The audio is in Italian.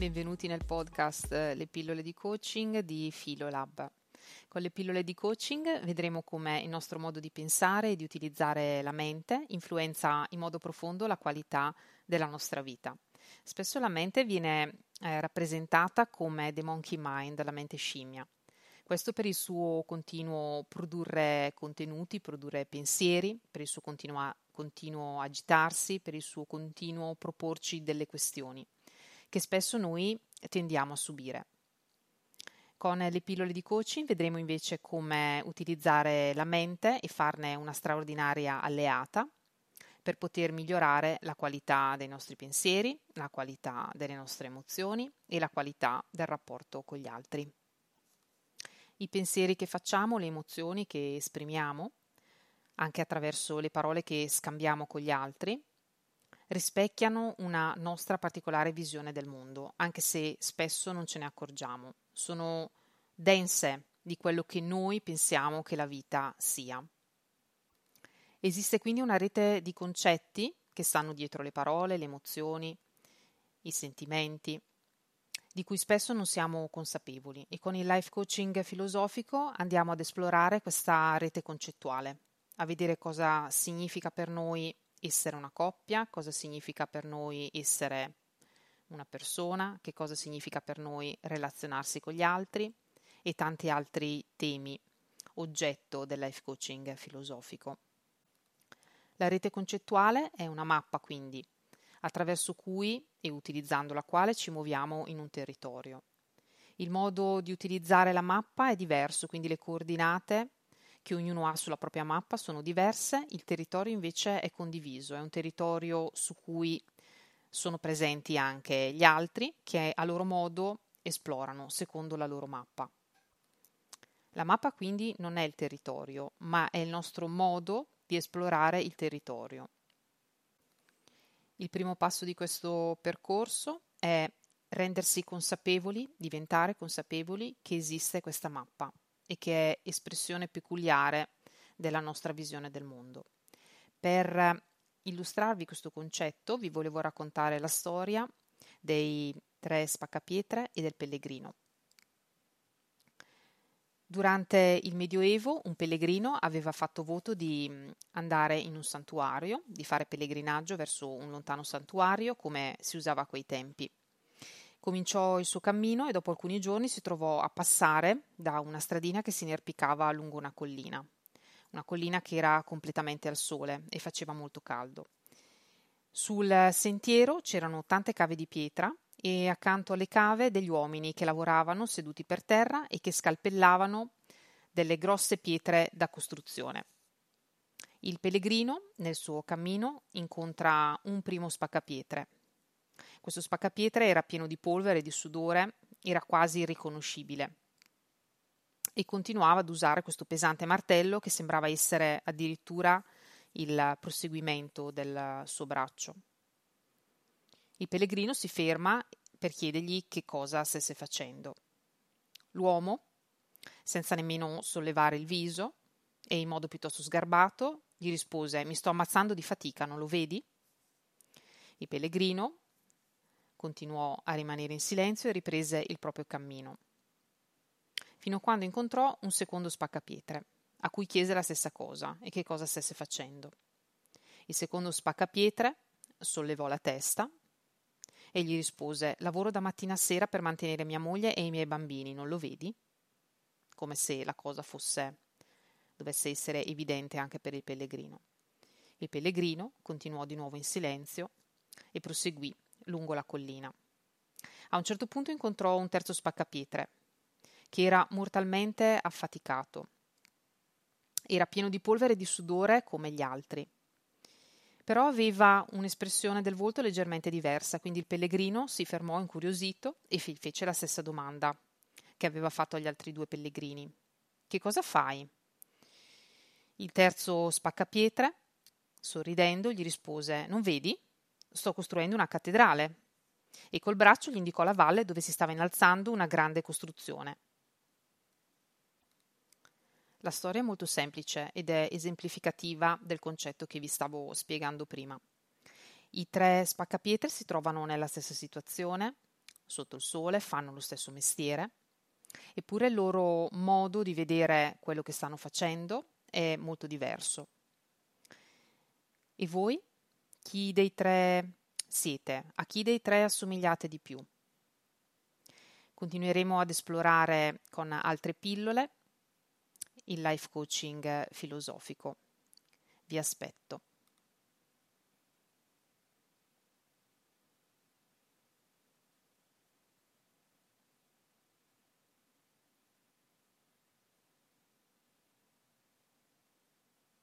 Benvenuti nel podcast eh, Le pillole di coaching di Filolab. Con le pillole di coaching vedremo come il nostro modo di pensare e di utilizzare la mente influenza in modo profondo la qualità della nostra vita. Spesso la mente viene eh, rappresentata come the monkey mind, la mente scimmia. Questo per il suo continuo produrre contenuti, produrre pensieri, per il suo continua, continuo agitarsi, per il suo continuo proporci delle questioni che spesso noi tendiamo a subire. Con le pillole di coaching vedremo invece come utilizzare la mente e farne una straordinaria alleata per poter migliorare la qualità dei nostri pensieri, la qualità delle nostre emozioni e la qualità del rapporto con gli altri. I pensieri che facciamo, le emozioni che esprimiamo, anche attraverso le parole che scambiamo con gli altri, rispecchiano una nostra particolare visione del mondo, anche se spesso non ce ne accorgiamo. Sono dense di quello che noi pensiamo che la vita sia. Esiste quindi una rete di concetti che stanno dietro le parole, le emozioni, i sentimenti, di cui spesso non siamo consapevoli e con il life coaching filosofico andiamo ad esplorare questa rete concettuale, a vedere cosa significa per noi essere una coppia, cosa significa per noi essere una persona, che cosa significa per noi relazionarsi con gli altri e tanti altri temi oggetto del life coaching filosofico. La rete concettuale è una mappa quindi attraverso cui e utilizzando la quale ci muoviamo in un territorio. Il modo di utilizzare la mappa è diverso, quindi le coordinate che ognuno ha sulla propria mappa sono diverse, il territorio invece è condiviso, è un territorio su cui sono presenti anche gli altri che a loro modo esplorano secondo la loro mappa. La mappa quindi non è il territorio, ma è il nostro modo di esplorare il territorio. Il primo passo di questo percorso è rendersi consapevoli, diventare consapevoli che esiste questa mappa e che è espressione peculiare della nostra visione del mondo. Per illustrarvi questo concetto vi volevo raccontare la storia dei tre spaccapietre e del pellegrino. Durante il Medioevo un pellegrino aveva fatto voto di andare in un santuario, di fare pellegrinaggio verso un lontano santuario come si usava a quei tempi. Cominciò il suo cammino e dopo alcuni giorni si trovò a passare da una stradina che si inerpicava lungo una collina, una collina che era completamente al sole e faceva molto caldo. Sul sentiero c'erano tante cave di pietra e accanto alle cave degli uomini che lavoravano seduti per terra e che scalpellavano delle grosse pietre da costruzione. Il pellegrino, nel suo cammino, incontra un primo spaccapietre questo spaccapietre era pieno di polvere e di sudore, era quasi irriconoscibile e continuava ad usare questo pesante martello che sembrava essere addirittura il proseguimento del suo braccio. Il pellegrino si ferma per chiedergli che cosa stesse facendo. L'uomo, senza nemmeno sollevare il viso e in modo piuttosto sgarbato, gli rispose: Mi sto ammazzando di fatica, non lo vedi? Il pellegrino, continuò a rimanere in silenzio e riprese il proprio cammino, fino a quando incontrò un secondo spaccapietre, a cui chiese la stessa cosa e che cosa stesse facendo. Il secondo spaccapietre sollevò la testa e gli rispose Lavoro da mattina a sera per mantenere mia moglie e i miei bambini, non lo vedi? Come se la cosa fosse dovesse essere evidente anche per il pellegrino. Il pellegrino continuò di nuovo in silenzio e proseguì lungo la collina. A un certo punto incontrò un terzo spaccapietre, che era mortalmente affaticato. Era pieno di polvere e di sudore come gli altri. Però aveva un'espressione del volto leggermente diversa, quindi il pellegrino si fermò incuriosito e fece la stessa domanda che aveva fatto agli altri due pellegrini. Che cosa fai? Il terzo spaccapietre, sorridendo, gli rispose: Non vedi? sto costruendo una cattedrale. E col braccio gli indicò la valle dove si stava innalzando una grande costruzione. La storia è molto semplice ed è esemplificativa del concetto che vi stavo spiegando prima. I tre spaccapietre si trovano nella stessa situazione, sotto il sole, fanno lo stesso mestiere, eppure il loro modo di vedere quello che stanno facendo è molto diverso. E voi? Chi dei tre siete? A chi dei tre assomigliate di più? Continueremo ad esplorare con altre pillole il life coaching filosofico. Vi aspetto.